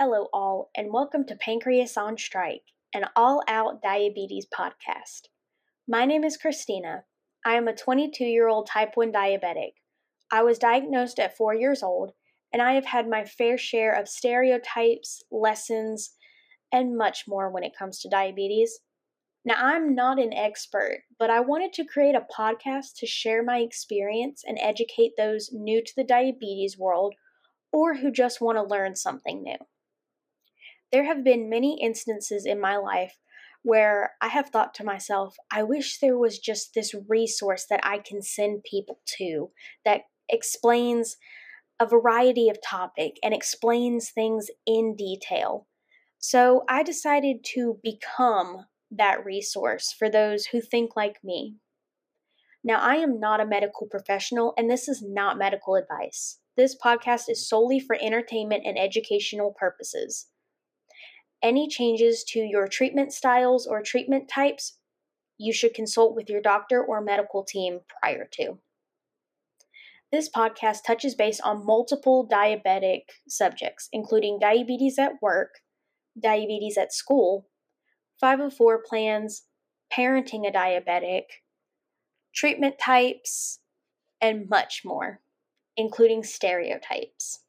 Hello, all, and welcome to Pancreas on Strike, an all out diabetes podcast. My name is Kristina. I am a 22 year old type 1 diabetic. I was diagnosed at four years old, and I have had my fair share of stereotypes, lessons, and much more when it comes to diabetes. Now, I'm not an expert, but I wanted to create a podcast to share my experience and educate those new to the diabetes world or who just want to learn something new. There have been many instances in my life where I have thought to myself, I wish there was just this resource that I can send people to that explains a variety of topic and explains things in detail. So I decided to become that resource for those who think like me. Now, I am not a medical professional, and this is not medical advice. This podcast is solely for entertainment and educational purposes. Any changes to your treatment styles or treatment types, you should consult with your doctor or medical team prior to. This podcast touches base on multiple diabetic subjects, including diabetes at work, diabetes at school, 504 plans, parenting a diabetic, treatment types, and much more, including stereotypes.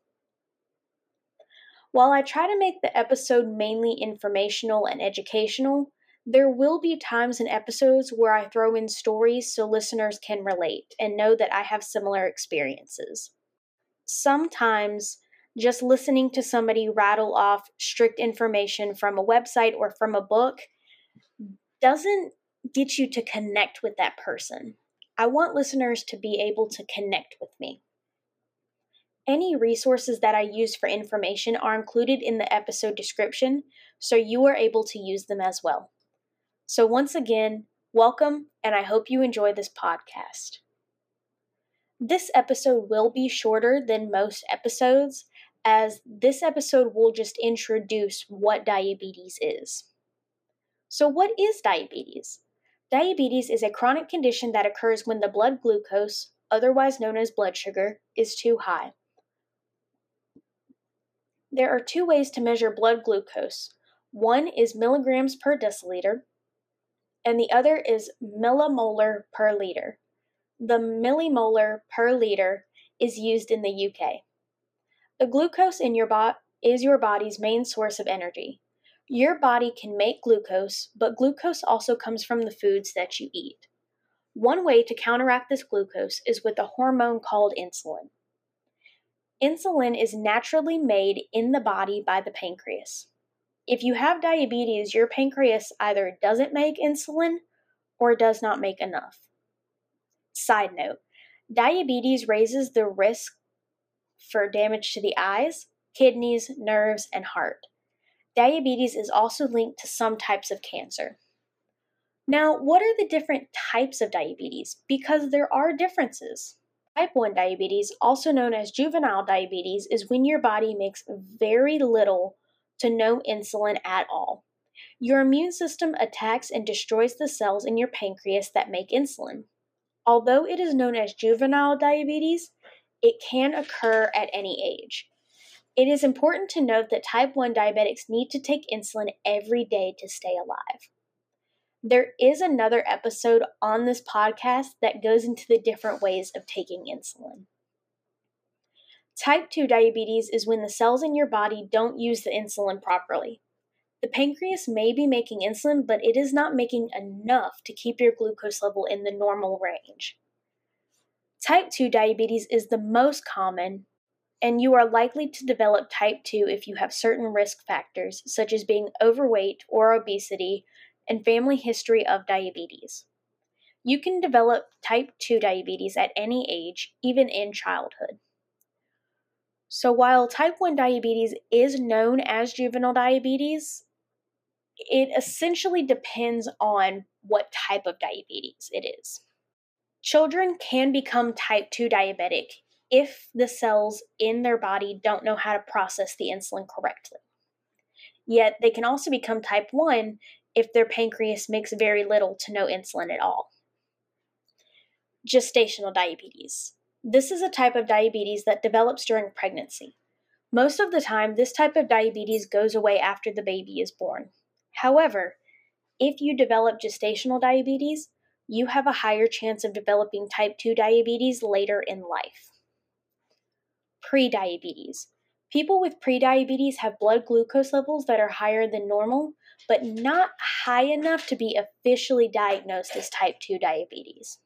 While I try to make the episode mainly informational and educational, there will be times in episodes where I throw in stories so listeners can relate and know that I have similar experiences. Sometimes just listening to somebody rattle off strict information from a website or from a book doesn't get you to connect with that person. I want listeners to be able to connect with me. Any resources that I use for information are included in the episode description, so you are able to use them as well. So, once again, welcome, and I hope you enjoy this podcast. This episode will be shorter than most episodes, as this episode will just introduce what diabetes is. So, what is diabetes? Diabetes is a chronic condition that occurs when the blood glucose, otherwise known as blood sugar, is too high. There are two ways to measure blood glucose. One is milligrams per deciliter, and the other is millimolar per liter. The millimolar per liter is used in the UK. The glucose in your body is your body's main source of energy. Your body can make glucose, but glucose also comes from the foods that you eat. One way to counteract this glucose is with a hormone called insulin. Insulin is naturally made in the body by the pancreas. If you have diabetes, your pancreas either doesn't make insulin or does not make enough. Side note diabetes raises the risk for damage to the eyes, kidneys, nerves, and heart. Diabetes is also linked to some types of cancer. Now, what are the different types of diabetes? Because there are differences. Type 1 diabetes, also known as juvenile diabetes, is when your body makes very little to no insulin at all. Your immune system attacks and destroys the cells in your pancreas that make insulin. Although it is known as juvenile diabetes, it can occur at any age. It is important to note that type 1 diabetics need to take insulin every day to stay alive. There is another episode on this podcast that goes into the different ways of taking insulin. Type 2 diabetes is when the cells in your body don't use the insulin properly. The pancreas may be making insulin, but it is not making enough to keep your glucose level in the normal range. Type 2 diabetes is the most common, and you are likely to develop type 2 if you have certain risk factors, such as being overweight or obesity, and family history of diabetes. You can develop type 2 diabetes at any age, even in childhood. So, while type 1 diabetes is known as juvenile diabetes, it essentially depends on what type of diabetes it is. Children can become type 2 diabetic if the cells in their body don't know how to process the insulin correctly. Yet they can also become type 1 if their pancreas makes very little to no insulin at all. Gestational diabetes. This is a type of diabetes that develops during pregnancy. Most of the time, this type of diabetes goes away after the baby is born. However, if you develop gestational diabetes, you have a higher chance of developing type 2 diabetes later in life. Prediabetes. People with prediabetes have blood glucose levels that are higher than normal, but not high enough to be officially diagnosed as type 2 diabetes.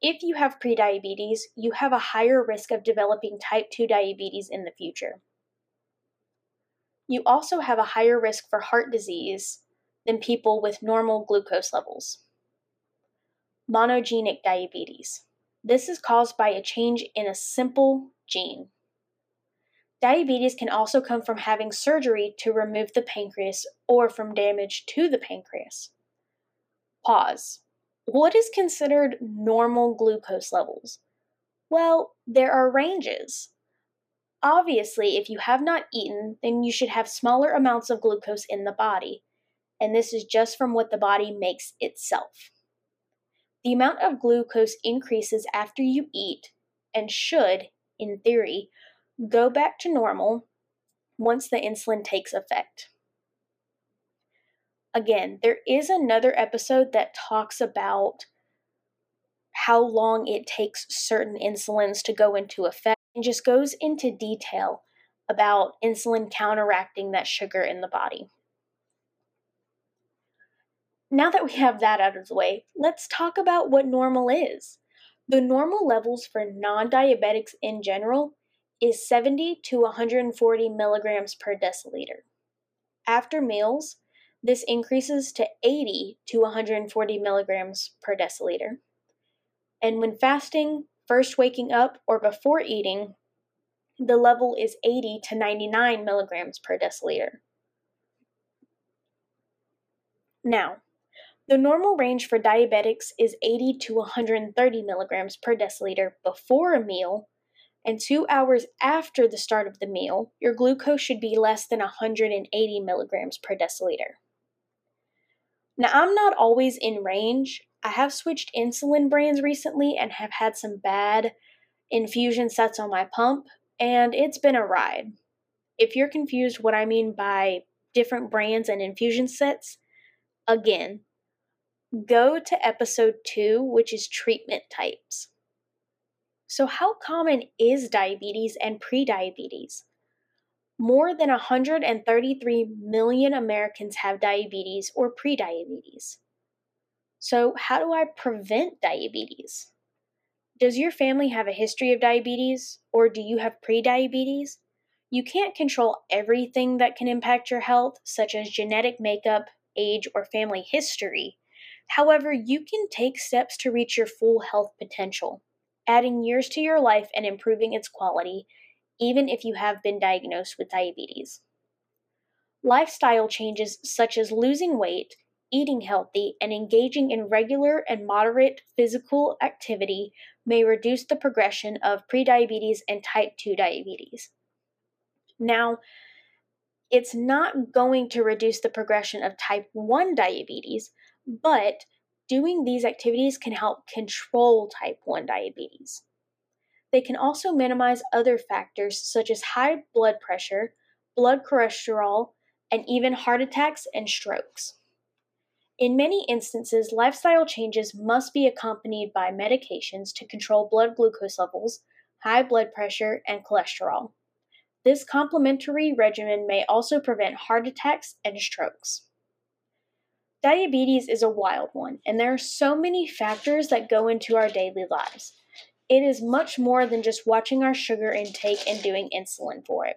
If you have prediabetes, you have a higher risk of developing type 2 diabetes in the future. You also have a higher risk for heart disease than people with normal glucose levels. Monogenic diabetes. This is caused by a change in a simple gene. Diabetes can also come from having surgery to remove the pancreas or from damage to the pancreas. Pause. What is considered normal glucose levels? Well, there are ranges. Obviously, if you have not eaten, then you should have smaller amounts of glucose in the body, and this is just from what the body makes itself. The amount of glucose increases after you eat and should, in theory, go back to normal once the insulin takes effect. Again, there is another episode that talks about how long it takes certain insulins to go into effect and just goes into detail about insulin counteracting that sugar in the body. Now that we have that out of the way, let's talk about what normal is. The normal levels for non diabetics in general is 70 to 140 milligrams per deciliter. After meals, this increases to 80 to 140 milligrams per deciliter. And when fasting, first waking up, or before eating, the level is 80 to 99 milligrams per deciliter. Now, the normal range for diabetics is 80 to 130 milligrams per deciliter before a meal, and two hours after the start of the meal, your glucose should be less than 180 milligrams per deciliter. Now, I'm not always in range. I have switched insulin brands recently and have had some bad infusion sets on my pump, and it's been a ride. If you're confused what I mean by different brands and infusion sets, again, go to episode 2, which is treatment types. So, how common is diabetes and prediabetes? More than 133 million Americans have diabetes or prediabetes. So, how do I prevent diabetes? Does your family have a history of diabetes or do you have prediabetes? You can't control everything that can impact your health, such as genetic makeup, age, or family history. However, you can take steps to reach your full health potential, adding years to your life and improving its quality even if you have been diagnosed with diabetes. Lifestyle changes such as losing weight, eating healthy, and engaging in regular and moderate physical activity may reduce the progression of prediabetes and type 2 diabetes. Now, it's not going to reduce the progression of type 1 diabetes, but doing these activities can help control type 1 diabetes. They can also minimize other factors such as high blood pressure, blood cholesterol, and even heart attacks and strokes. In many instances, lifestyle changes must be accompanied by medications to control blood glucose levels, high blood pressure, and cholesterol. This complementary regimen may also prevent heart attacks and strokes. Diabetes is a wild one, and there are so many factors that go into our daily lives. It is much more than just watching our sugar intake and doing insulin for it.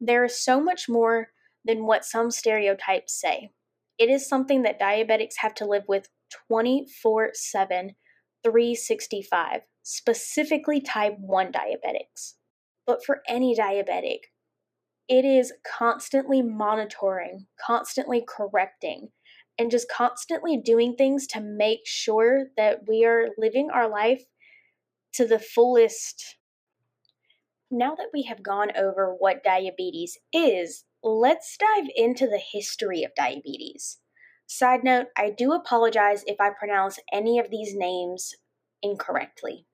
There is so much more than what some stereotypes say. It is something that diabetics have to live with 24 7, 365, specifically type 1 diabetics. But for any diabetic, it is constantly monitoring, constantly correcting, and just constantly doing things to make sure that we are living our life to the fullest. Now that we have gone over what diabetes is, let's dive into the history of diabetes. Side note, I do apologize if I pronounce any of these names incorrectly.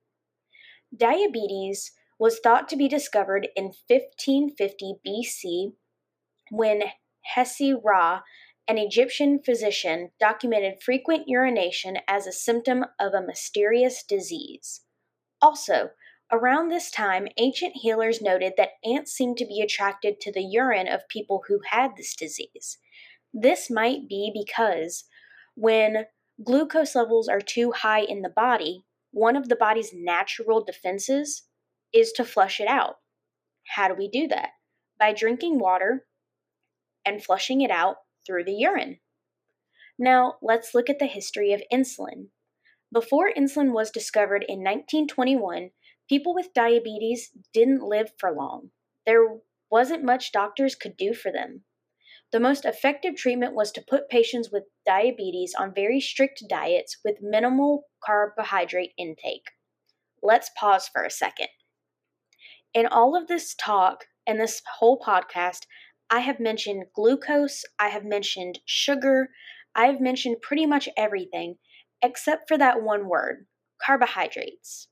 Diabetes was thought to be discovered in 1550 BC when Hesy-Ra, an Egyptian physician, documented frequent urination as a symptom of a mysterious disease. Also, around this time, ancient healers noted that ants seemed to be attracted to the urine of people who had this disease. This might be because when glucose levels are too high in the body, one of the body's natural defenses is to flush it out. How do we do that? By drinking water and flushing it out through the urine. Now, let's look at the history of insulin. Before insulin was discovered in 1921, people with diabetes didn't live for long. There wasn't much doctors could do for them. The most effective treatment was to put patients with diabetes on very strict diets with minimal carbohydrate intake. Let's pause for a second. In all of this talk and this whole podcast, I have mentioned glucose, I have mentioned sugar, I have mentioned pretty much everything except for that one word carbohydrates.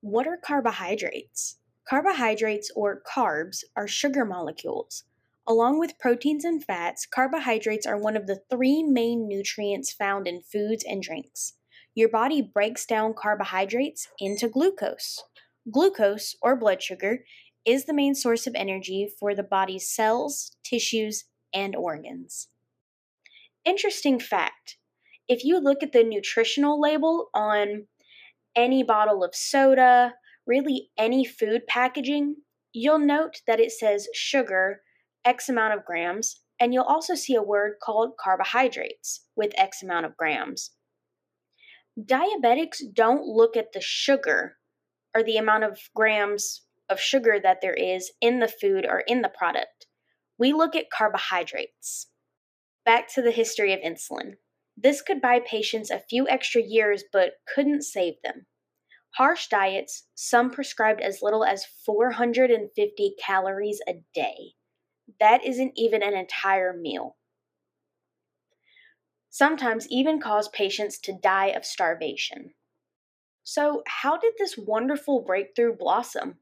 What are carbohydrates? Carbohydrates, or carbs, are sugar molecules. Along with proteins and fats, carbohydrates are one of the three main nutrients found in foods and drinks. Your body breaks down carbohydrates into glucose. Glucose, or blood sugar, is the main source of energy for the body's cells, tissues, and organs. Interesting fact if you look at the nutritional label on any bottle of soda, really any food packaging, you'll note that it says sugar X amount of grams, and you'll also see a word called carbohydrates with X amount of grams. Diabetics don't look at the sugar or the amount of grams of sugar that there is in the food or in the product. We look at carbohydrates. Back to the history of insulin. This could buy patients a few extra years but couldn't save them. Harsh diets, some prescribed as little as 450 calories a day, that isn't even an entire meal. Sometimes even cause patients to die of starvation. So, how did this wonderful breakthrough blossom?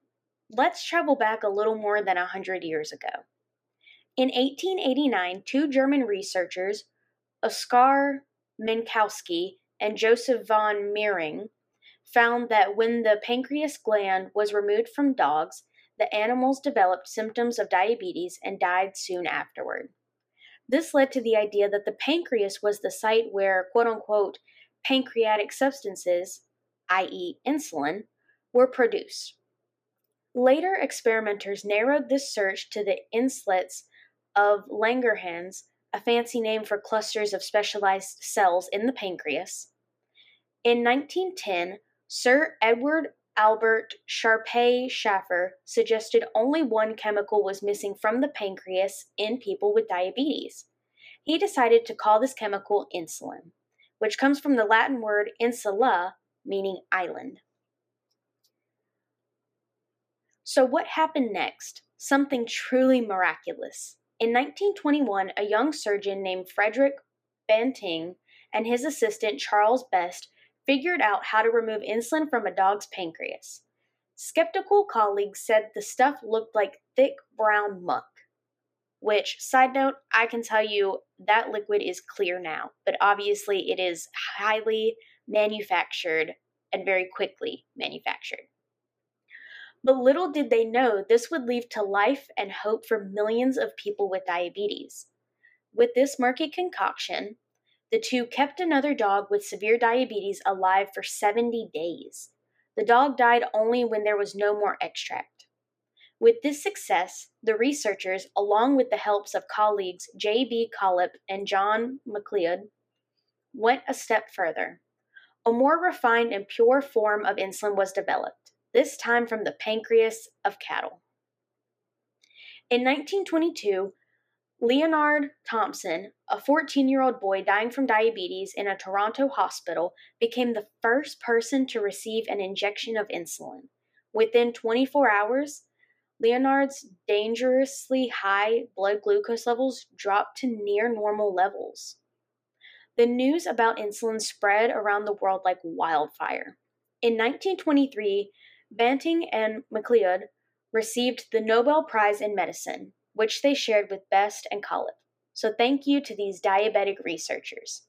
Let's travel back a little more than a hundred years ago. In 1889, two German researchers, Oskar Minkowski and Joseph von Mering, found that when the pancreas gland was removed from dogs, the animals developed symptoms of diabetes and died soon afterward. This led to the idea that the pancreas was the site where, quote unquote, pancreatic substances, i.e., insulin, were produced. Later experimenters narrowed this search to the islets of Langerhans, a fancy name for clusters of specialized cells in the pancreas. In 1910, Sir Edward Albert Sharpe Schafer suggested only one chemical was missing from the pancreas in people with diabetes. He decided to call this chemical insulin, which comes from the Latin word insula, meaning island. So, what happened next? Something truly miraculous. In 1921, a young surgeon named Frederick Banting and his assistant Charles Best figured out how to remove insulin from a dog's pancreas. Skeptical colleagues said the stuff looked like thick brown muck. Which, side note, I can tell you that liquid is clear now, but obviously it is highly manufactured and very quickly manufactured. But little did they know this would lead to life and hope for millions of people with diabetes. With this murky concoction, the two kept another dog with severe diabetes alive for 70 days. The dog died only when there was no more extract. With this success, the researchers, along with the helps of colleagues J.B. Collip and John MacLeod, went a step further. A more refined and pure form of insulin was developed, this time from the pancreas of cattle. In 1922, Leonard Thompson, a 14 year old boy dying from diabetes in a Toronto hospital, became the first person to receive an injection of insulin. Within 24 hours, Leonard's dangerously high blood glucose levels dropped to near normal levels. The news about insulin spread around the world like wildfire. In 1923, Banting and MacLeod received the Nobel Prize in Medicine, which they shared with Best and Collip. So thank you to these diabetic researchers.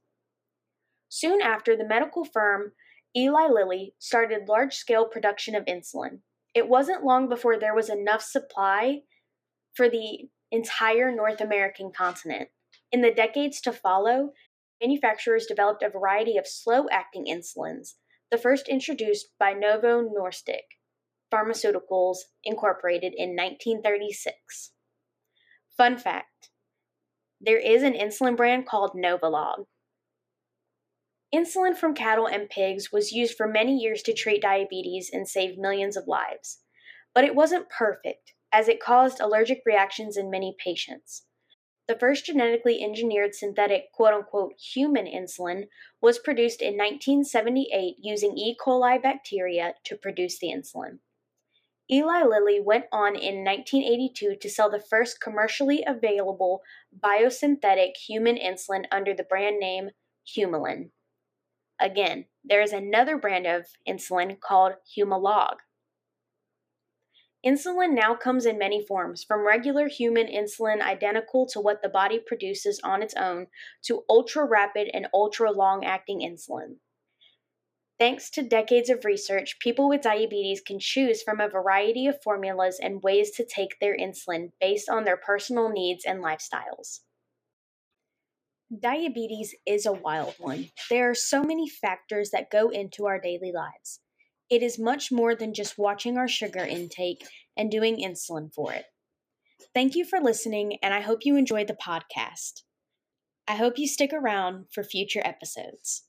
Soon after, the medical firm Eli Lilly started large scale production of insulin. It wasn't long before there was enough supply for the entire North American continent. In the decades to follow, manufacturers developed a variety of slow acting insulins, the first introduced by Novo Nordisk Pharmaceuticals Incorporated in 1936. Fun fact there is an insulin brand called Novolog. Insulin from cattle and pigs was used for many years to treat diabetes and save millions of lives. But it wasn't perfect, as it caused allergic reactions in many patients. The first genetically engineered synthetic quote unquote human insulin was produced in 1978 using E. coli bacteria to produce the insulin. Eli Lilly went on in 1982 to sell the first commercially available biosynthetic human insulin under the brand name Humulin. Again, there is another brand of insulin called Humalog. Insulin now comes in many forms, from regular human insulin identical to what the body produces on its own to ultra rapid and ultra long acting insulin. Thanks to decades of research, people with diabetes can choose from a variety of formulas and ways to take their insulin based on their personal needs and lifestyles. Diabetes is a wild one. There are so many factors that go into our daily lives. It is much more than just watching our sugar intake and doing insulin for it. Thank you for listening, and I hope you enjoyed the podcast. I hope you stick around for future episodes.